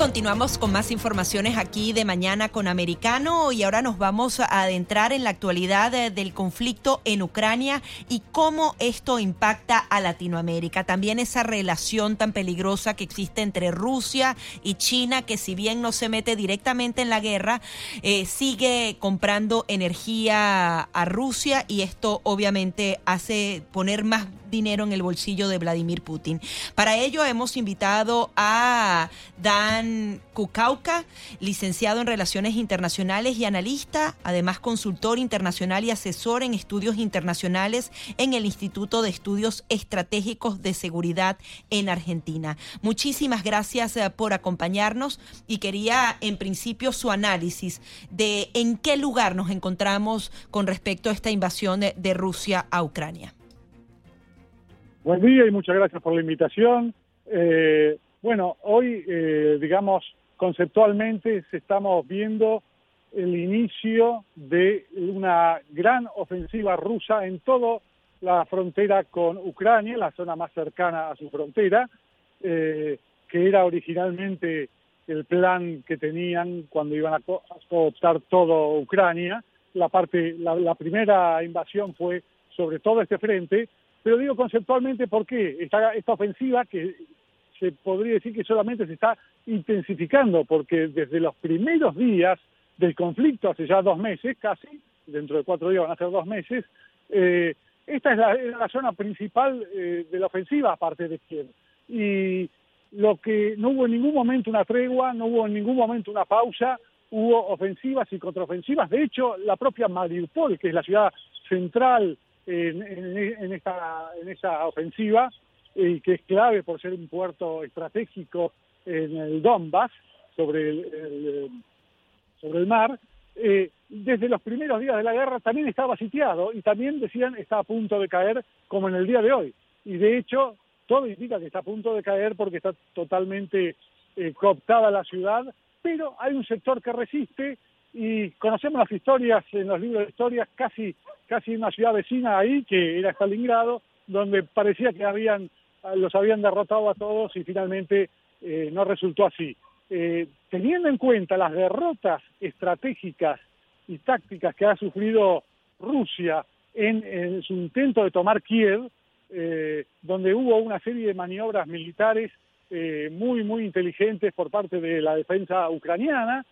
Continuamos con más informaciones aquí de mañana con Americano y ahora nos vamos a adentrar en la actualidad eh, del conflicto en Ucrania y cómo esto impacta a Latinoamérica. También esa relación tan peligrosa que existe entre Rusia y China, que si bien no se mete directamente en la guerra, eh, sigue comprando energía a Rusia y esto obviamente hace poner más dinero en el bolsillo de Vladimir Putin. Para ello hemos invitado a Dan Kukauka, licenciado en Relaciones Internacionales y analista, además consultor internacional y asesor en estudios internacionales en el Instituto de Estudios Estratégicos de Seguridad en Argentina. Muchísimas gracias eh, por acompañarnos y quería en principio su análisis de en qué lugar nos encontramos con respecto a esta invasión de, de Rusia a Ucrania. Buen día y muchas gracias por la invitación. Eh, bueno, hoy, eh, digamos, conceptualmente estamos viendo el inicio de una gran ofensiva rusa en toda la frontera con Ucrania, la zona más cercana a su frontera, eh, que era originalmente el plan que tenían cuando iban a, cooptar todo Ucrania. La parte, la primera invasión fue sobre todo este frente, pero digo conceptualmente por qué esta, esta ofensiva que se podría decir que solamente se está intensificando, porque desde los primeros días del conflicto, hace ya dos meses casi, dentro de cuatro días van a ser dos meses, eh, esta es la, zona principal eh, de la ofensiva, aparte de Kiev. Y lo que no hubo en ningún momento una tregua, no hubo en ningún momento una pausa, hubo ofensivas y contraofensivas. De hecho, la propia Mariupol, que es la ciudad central en, esta, en esa ofensiva, y que es clave por ser un puerto estratégico en el Donbass, sobre el, sobre el mar, eh, desde los primeros días de la guerra también estaba sitiado y también decían está a punto de caer como en el día de hoy. Y de hecho, todo indica que está a punto de caer porque está totalmente eh, cooptada la ciudad, pero hay un sector que resiste y conocemos las historias en los libros de historias, casi, casi una ciudad vecina ahí, que era Stalingrado, donde parecía que habían, los habían derrotado a todos y finalmente eh, no resultó así. Eh, teniendo en cuenta las derrotas estratégicas y tácticas que ha sufrido Rusia en, su intento de tomar Kiev, eh, donde hubo una serie de maniobras militares muy, muy inteligentes por parte de la defensa ucraniana,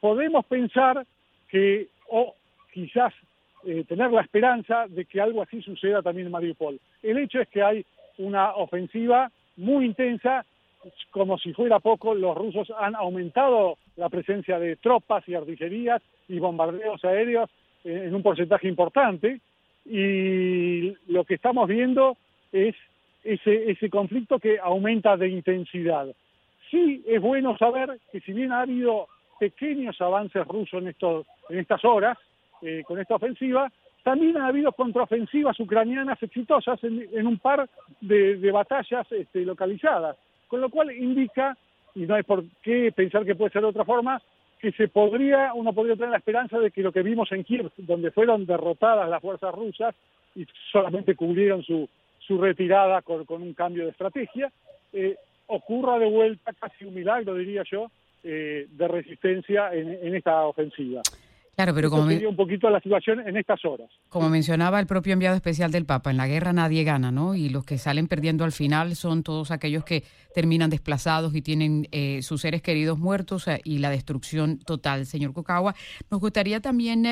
podemos pensar que, o quizás eh, tener la esperanza de que algo así suceda también en Mariupol. El hecho es que hay una ofensiva muy intensa, como si fuera poco, los rusos han aumentado la presencia de tropas y artillerías y bombardeos aéreos en un porcentaje importante y lo que estamos viendo es ese, ese conflicto que aumenta de intensidad. Sí es bueno saber que si bien ha habido pequeños avances rusos en, estos, en estas horas, eh, con esta ofensiva, también ha habido contraofensivas ucranianas exitosas en, un par de, batallas este, localizadas, con lo cual indica, y no hay por qué pensar que puede ser de otra forma, que se podría, uno podría tener la esperanza de que lo que vimos en Kiev, donde fueron derrotadas las fuerzas rusas y solamente cubrieron su, su retirada con, un cambio de estrategia, eh, ocurra de vuelta casi un milagro, diría yo, eh, de resistencia en, esta ofensiva. Claro, pero como un poquito la situación en estas horas. Como mencionaba el propio enviado especial del Papa, en la guerra nadie gana, ¿no? Y los que salen perdiendo al final son todos aquellos que terminan desplazados y tienen eh, sus seres queridos muertos eh, y la destrucción total. Señor Cocawa, nos gustaría también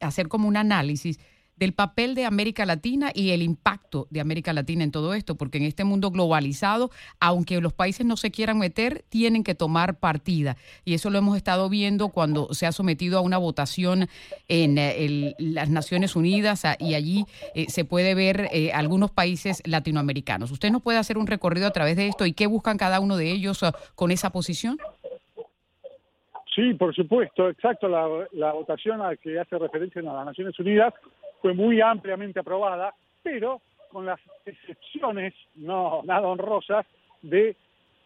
hacer como un análisis del papel de América Latina y el impacto de América Latina en todo esto, porque en este mundo globalizado, aunque los países no se quieran meter, tienen que tomar partida. Y eso lo hemos estado viendo cuando se ha sometido a una votación en, eh, las Naciones Unidas y allí eh, se puede ver eh, algunos países latinoamericanos. ¿Usted nos puede hacer un recorrido a través de esto y qué buscan cada uno de ellos ah, con esa posición? Sí, por supuesto, exacto. La, la votación a que hace referencia a las Naciones Unidas fue muy ampliamente aprobada, pero con las excepciones, no nada honrosas, de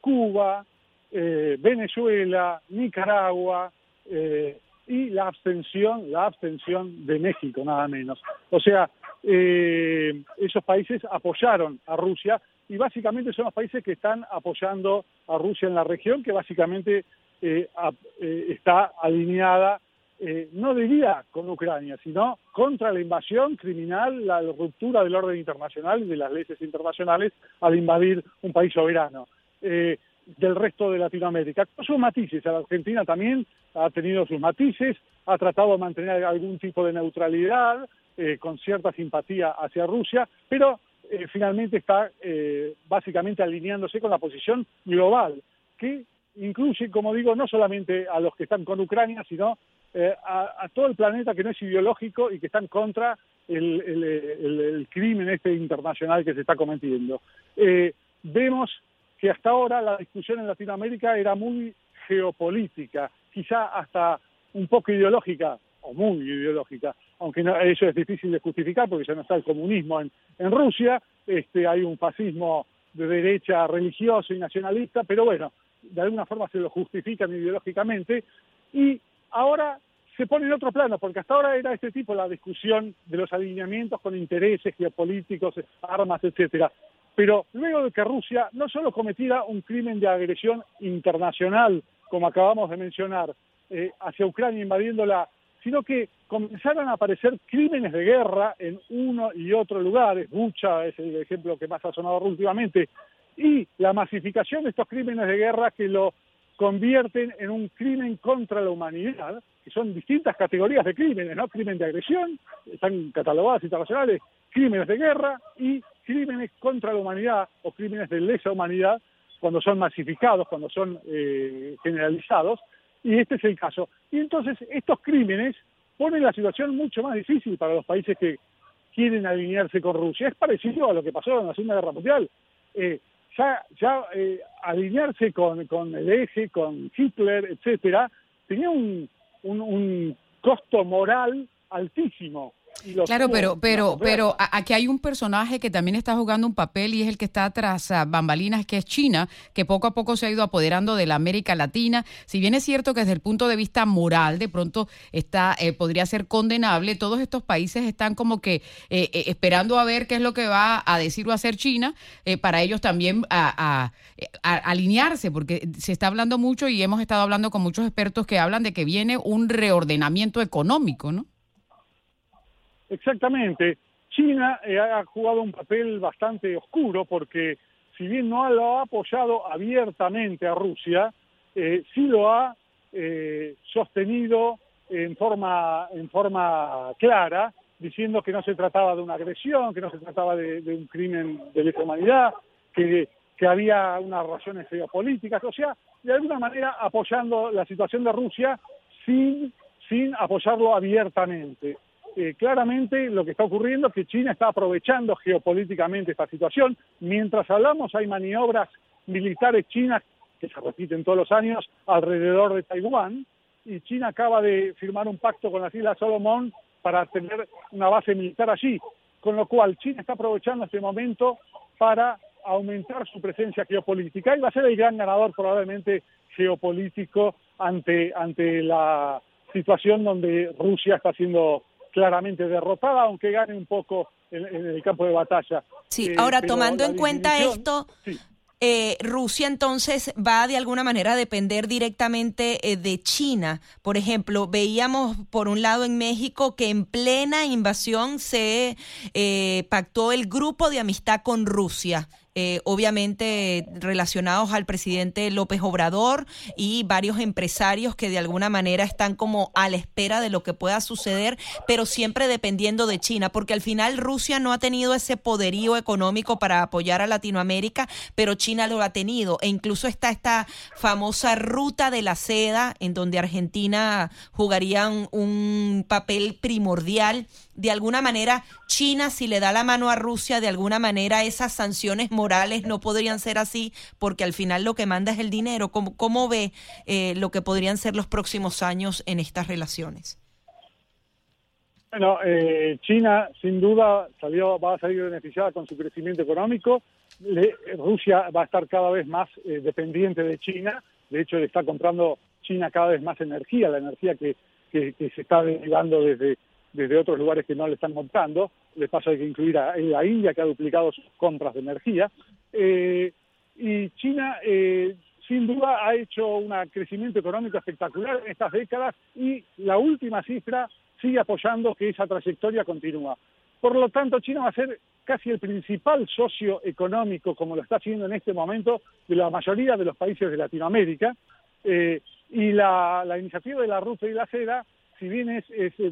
Cuba, eh, Venezuela, Nicaragua eh, y la abstención, la abstención de México, nada menos. O sea, eh, esos países apoyaron a Rusia y básicamente son los países que están apoyando a Rusia en la región, que básicamente está alineada no diría con Ucrania, sino contra la invasión criminal, la ruptura del orden internacional y de las leyes internacionales al invadir un país soberano. Eh, del resto de Latinoamérica, con sus matices. La Argentina también ha tenido sus matices, ha tratado de mantener algún tipo de neutralidad, eh, con cierta simpatía hacia Rusia, pero eh, finalmente está eh, básicamente alineándose con la posición global, que incluye, como digo, no solamente a los que están con Ucrania, sino a, todo el planeta que no es ideológico y que están contra el, el crimen este internacional que se está cometiendo. vemos que hasta ahora la discusión en Latinoamérica era muy geopolítica, quizá hasta un poco ideológica, o muy ideológica, aunque eso es difícil de justificar porque ya no está el comunismo en, Rusia, este, hay un fascismo de derecha religioso y nacionalista, pero bueno, de alguna forma se lo justifican ideológicamente, y ahora se pone en otro plano, porque hasta ahora era este tipo la discusión de los alineamientos con intereses geopolíticos, armas, etcétera. Pero luego de que Rusia no solo cometiera un crimen de agresión internacional, como acabamos de mencionar, eh, hacia Ucrania invadiéndola, sino que comenzaron a aparecer crímenes de guerra en uno y otro lugar, Bucha es el ejemplo que más ha sonado últimamente, y la masificación de estos crímenes de guerra que lo convierten en un crimen contra la humanidad, que son distintas categorías de crímenes, ¿no? Crimen de agresión, están catalogadas internacionales, crímenes de guerra y crímenes contra la humanidad o crímenes de lesa humanidad cuando son masificados, cuando son eh, generalizados, y este es el caso. Y entonces estos crímenes ponen la situación mucho más difícil para los países que quieren alinearse con Rusia. Es parecido a lo que pasó en la Segunda Guerra Mundial. Eh, ya ya eh, alinearse con, con el eje, con Hitler, etcétera, tenía un, un, un costo moral altísimo. Claro, pero pero pero aquí hay un personaje que también está jugando un papel y es el que está tras ah, bambalinas, que es China, que poco a poco se ha ido apoderando de la América Latina. Si bien es cierto que desde el punto de vista moral de pronto está eh, podría ser condenable, todos estos países están como que eh, eh, esperando a ver qué es lo que va a decir o hacer China para ellos también a, alinearse, porque se está hablando mucho y hemos estado hablando con muchos expertos que hablan de que viene un reordenamiento económico, ¿no? Exactamente. China eh, ha jugado un papel bastante oscuro porque si bien no lo ha apoyado abiertamente a Rusia, eh, sí lo ha eh, sostenido en forma, en forma clara, diciendo que no se trataba de una agresión, que no se trataba de, un crimen de lesa humanidad, que, que había unas razones geopolíticas, o sea, de alguna manera apoyando la situación de Rusia sin, sin apoyarlo abiertamente. Eh, claramente lo que está ocurriendo es que China está aprovechando geopolíticamente esta situación. Mientras hablamos hay maniobras militares chinas que se repiten todos los años alrededor de Taiwán y China acaba de firmar un pacto con las Islas Solomón para tener una base militar allí, con lo cual China está aprovechando este momento para aumentar su presencia geopolítica y va a ser el gran ganador probablemente geopolítico ante, ante la situación donde Rusia está siendo claramente derrotada, aunque gane un poco en, el campo de batalla. Sí, eh, ahora tomando en cuenta esto, eh, Rusia entonces va de alguna manera a depender directamente eh, de China. Por ejemplo, veíamos por un lado en México que en plena invasión se pactó el grupo de amistad con Rusia. Eh, obviamente relacionados al presidente López Obrador y varios empresarios que de alguna manera están como a la espera de lo que pueda suceder, pero siempre dependiendo de China, porque al final Rusia no ha tenido ese poderío económico para apoyar a Latinoamérica, pero China lo ha tenido. E incluso está esta famosa ruta de la seda, en donde Argentina jugaría un papel primordial de alguna manera China, si le da la mano a Rusia, de alguna manera esas sanciones morales no podrían ser así, porque al final lo que manda es el dinero. ¿Cómo, cómo ve eh, lo que podrían ser los próximos años en estas relaciones? Bueno, eh, China sin duda salió, va a salir beneficiada con su crecimiento económico. Rusia va a estar cada vez más eh, dependiente de China de hecho le está comprando China cada vez más energía, la energía que, que, se está derivando desde, desde otros lugares que no le están comprando, de paso hay que incluir a, la India que ha duplicado sus compras de energía, eh, y China eh, sin duda ha hecho un crecimiento económico espectacular en estas décadas y la última cifra sigue apoyando que esa trayectoria continúa. Por lo tanto, China va a ser casi el principal socio económico, como lo está haciendo en este momento, de la mayoría de los países de Latinoamérica. Eh, y la, iniciativa de la ruta y la seda, si bien es,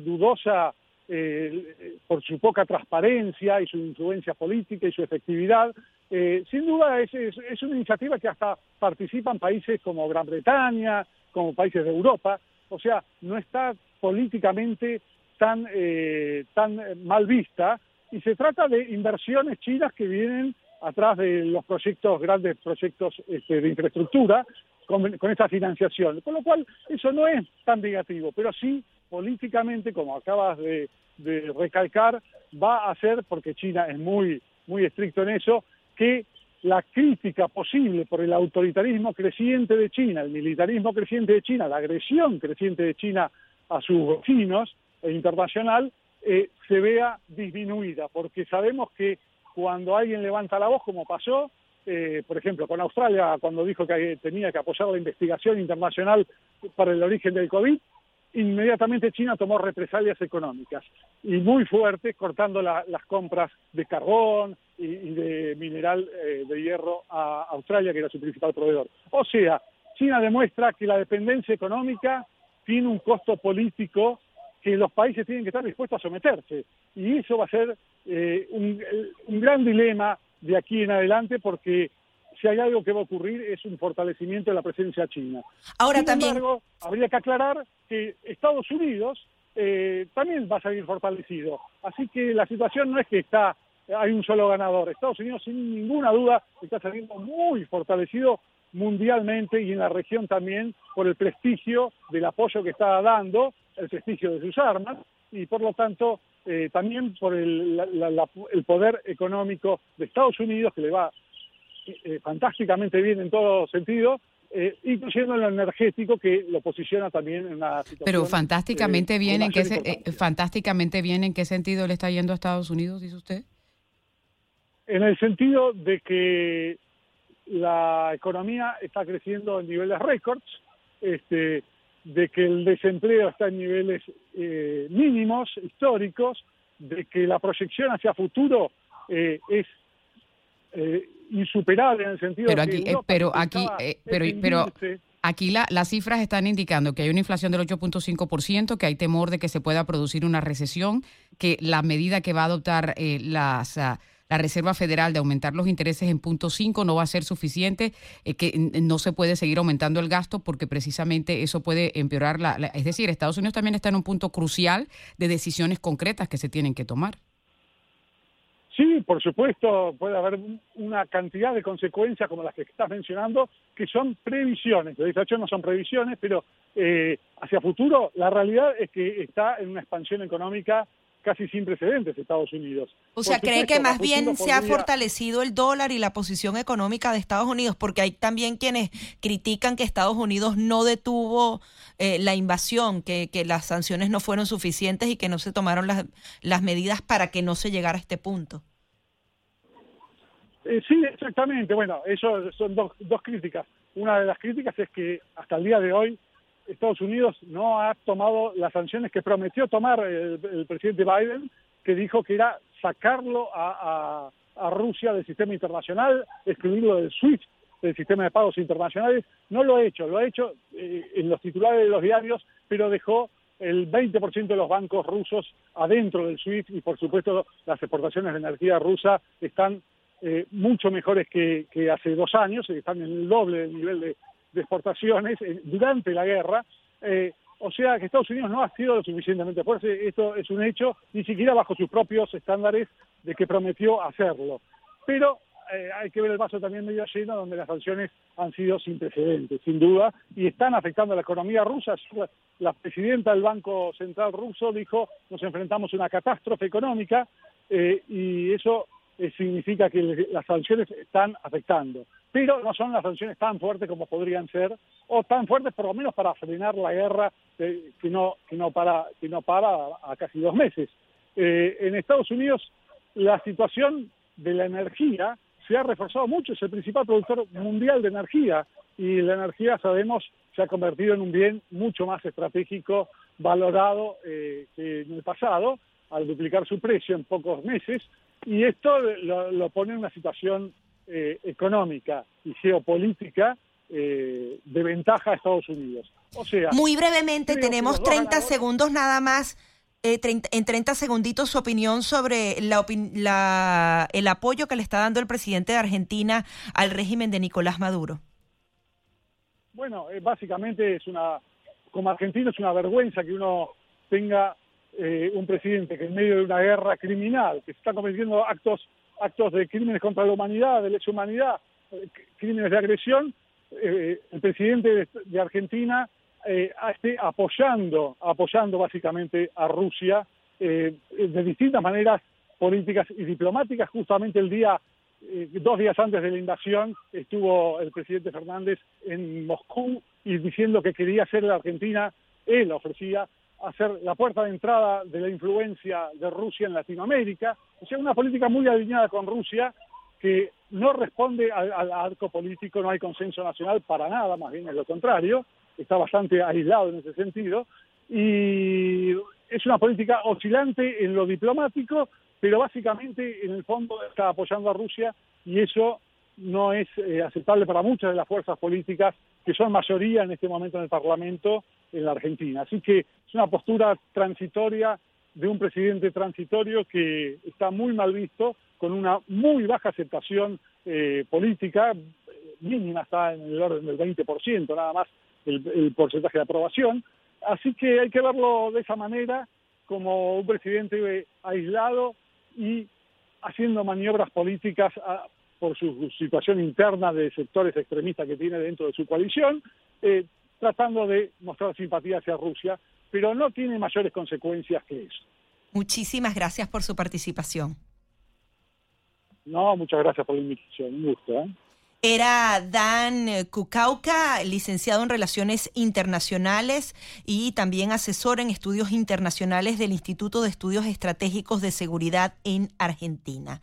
dudosa eh, por su poca transparencia y su influencia política y su efectividad, eh, sin duda es, es, una iniciativa que hasta participan países como Gran Bretaña, como países de Europa, o sea, no está políticamente tan, eh, tan mal vista y se trata de inversiones chinas que vienen atrás de los proyectos, grandes proyectos este, de infraestructura, con, esta financiación. Con lo cual, eso no es tan negativo, pero sí políticamente, como acabas de, de recalcar, va a ser, porque China es muy, muy estricto en eso, que la crítica posible por el autoritarismo creciente de China, el militarismo creciente de China, la agresión creciente de China a sus vecinos e internacional, eh, se vea disminuida, porque sabemos que cuando alguien levanta la voz, como pasó, eh, por ejemplo, con Australia, cuando dijo que tenía que apoyar la investigación internacional para el origen del COVID, inmediatamente China tomó represalias económicas y muy fuertes, cortando las compras de carbón y, de mineral eh, de hierro a Australia, que era su principal proveedor. O sea, China demuestra que la dependencia económica tiene un costo político que los países tienen que estar dispuestos a someterse. Y eso va a ser eh, un, un gran dilema de aquí en adelante porque si hay algo que va a ocurrir es un fortalecimiento de la presencia china. Ahora Sin también... embargo, habría que aclarar que Estados Unidos eh, también va a salir fortalecido. Así que la situación no es que está hay un solo ganador. Estados Unidos sin ninguna duda está saliendo muy fortalecido mundialmente y en la región también por el prestigio del apoyo que está dando, el prestigio de sus armas y por lo tanto eh, también por el, el, poder económico de Estados Unidos que le va eh, fantásticamente bien en todo sentido, eh, incluyendo en lo energético que lo posiciona también en una situación. Pero fantásticamente eh, bien, ¿en qué eh, fantásticamente bien, ¿en qué sentido le está yendo a Estados Unidos, dice usted? En el sentido de que la economía está creciendo en niveles récords, este, de que el desempleo está en niveles mínimos históricos, de que la proyección hacia futuro es eh, insuperable en el sentido pero aquí, que eh, pero aquí eh, pero pero aquí la, las cifras están indicando que hay una inflación del 8.5%, que hay temor de que se pueda producir una recesión, que la medida que va a adoptar las ah, la Reserva Federal de aumentar los intereses en punto 5 no va a ser suficiente, que no se puede seguir aumentando el gasto porque precisamente eso puede empeorar la, Es decir, Estados Unidos también está en un punto crucial de decisiones concretas que se tienen que tomar. Sí, por supuesto, puede haber una cantidad de consecuencias como las que estás mencionando, que son previsiones. De hecho, no son previsiones, pero eh, hacia futuro la realidad es que está en una expansión económica casi sin precedentes Estados Unidos. O sea, ¿cree que más bien se ha fortalecido el dólar y la posición económica de Estados Unidos? Porque hay también quienes critican que Estados Unidos no detuvo eh, la invasión, que, que, las sanciones no fueron suficientes y que no se tomaron las, las medidas para que no se llegara a este punto. Eh, sí, exactamente. Bueno, eso son dos, dos críticas. Una de las críticas es que hasta el día de hoy Estados Unidos no ha tomado las sanciones que prometió tomar el, presidente Biden, que dijo que era sacarlo a, Rusia del sistema internacional, excluirlo del SWIFT, del sistema de pagos internacionales. No lo ha hecho, lo ha hecho eh, en los titulares de los diarios, pero dejó el 20% de los bancos rusos adentro del SWIFT y por supuesto las exportaciones de energía rusa están eh, mucho mejores que, que, hace dos años, están en el doble del nivel de, de exportaciones eh, durante la guerra. Eh, o sea que Estados Unidos no ha sido lo suficientemente fuerte, esto es un hecho, ni siquiera bajo sus propios estándares de que prometió hacerlo. Pero eh, hay que ver el vaso también medio lleno, donde las sanciones han sido sin precedentes, sin duda, y están afectando a la economía rusa. La presidenta del Banco Central ruso dijo, nos enfrentamos a una catástrofe económica, y eso eh, significa que las sanciones están afectando, pero no son las sanciones tan fuertes como podrían ser, o tan fuertes por lo menos para frenar la guerra que, no, que, no, para, que no para a, casi dos meses. Eh, en Estados Unidos la situación de la energía se ha reforzado mucho, es el principal productor mundial de energía y la energía, sabemos, se ha convertido en un bien mucho más estratégico, valorado eh, que en el pasado, al duplicar su precio en pocos meses, y esto lo, pone en una situación eh, económica y geopolítica eh, de ventaja a Estados Unidos. O sea, muy brevemente, tenemos 30 segundos nada más. Eh, en 30 segunditos su opinión sobre la, el apoyo que le está dando el presidente de Argentina al régimen de Nicolás Maduro. Bueno, básicamente es una, como argentino es una vergüenza que uno tenga eh, un presidente que en medio de una guerra criminal, que se está cometiendo actos, actos de crímenes contra la humanidad, de lesa humanidad, eh, crímenes de agresión, eh, el presidente de, Argentina esté apoyando, apoyando básicamente a Rusia de distintas maneras políticas y diplomáticas. Justamente el día, dos días antes de la invasión, estuvo el presidente Fernández en Moscú y diciendo que quería hacer de Argentina, él ofrecía hacer la puerta de entrada de la influencia de Rusia en Latinoamérica, o sea, una política muy alineada con Rusia que no responde al, arco político, no hay consenso nacional para nada, más bien es lo contrario, está bastante aislado en ese sentido, y es una política oscilante en lo diplomático, pero básicamente en el fondo está apoyando a Rusia y eso no es eh, aceptable para muchas de las fuerzas políticas que son mayoría en este momento en el Parlamento en la Argentina. Así que es una postura transitoria de un presidente transitorio que está muy mal visto, con una muy baja aceptación eh, política, mínima está en el orden del 20% nada más el, porcentaje de aprobación. Así que hay que verlo de esa manera, como un presidente aislado y haciendo maniobras políticas por su situación interna de sectores extremistas que tiene dentro de su coalición, eh, tratando de mostrar simpatía hacia Rusia, pero no tiene mayores consecuencias que eso. Muchísimas gracias por su participación. No, muchas gracias por la invitación, un gusto. ¿eh? Era Dan Kukauka, licenciado en Relaciones Internacionales y también asesor en estudios internacionales del Instituto de Estudios Estratégicos de Seguridad en Argentina.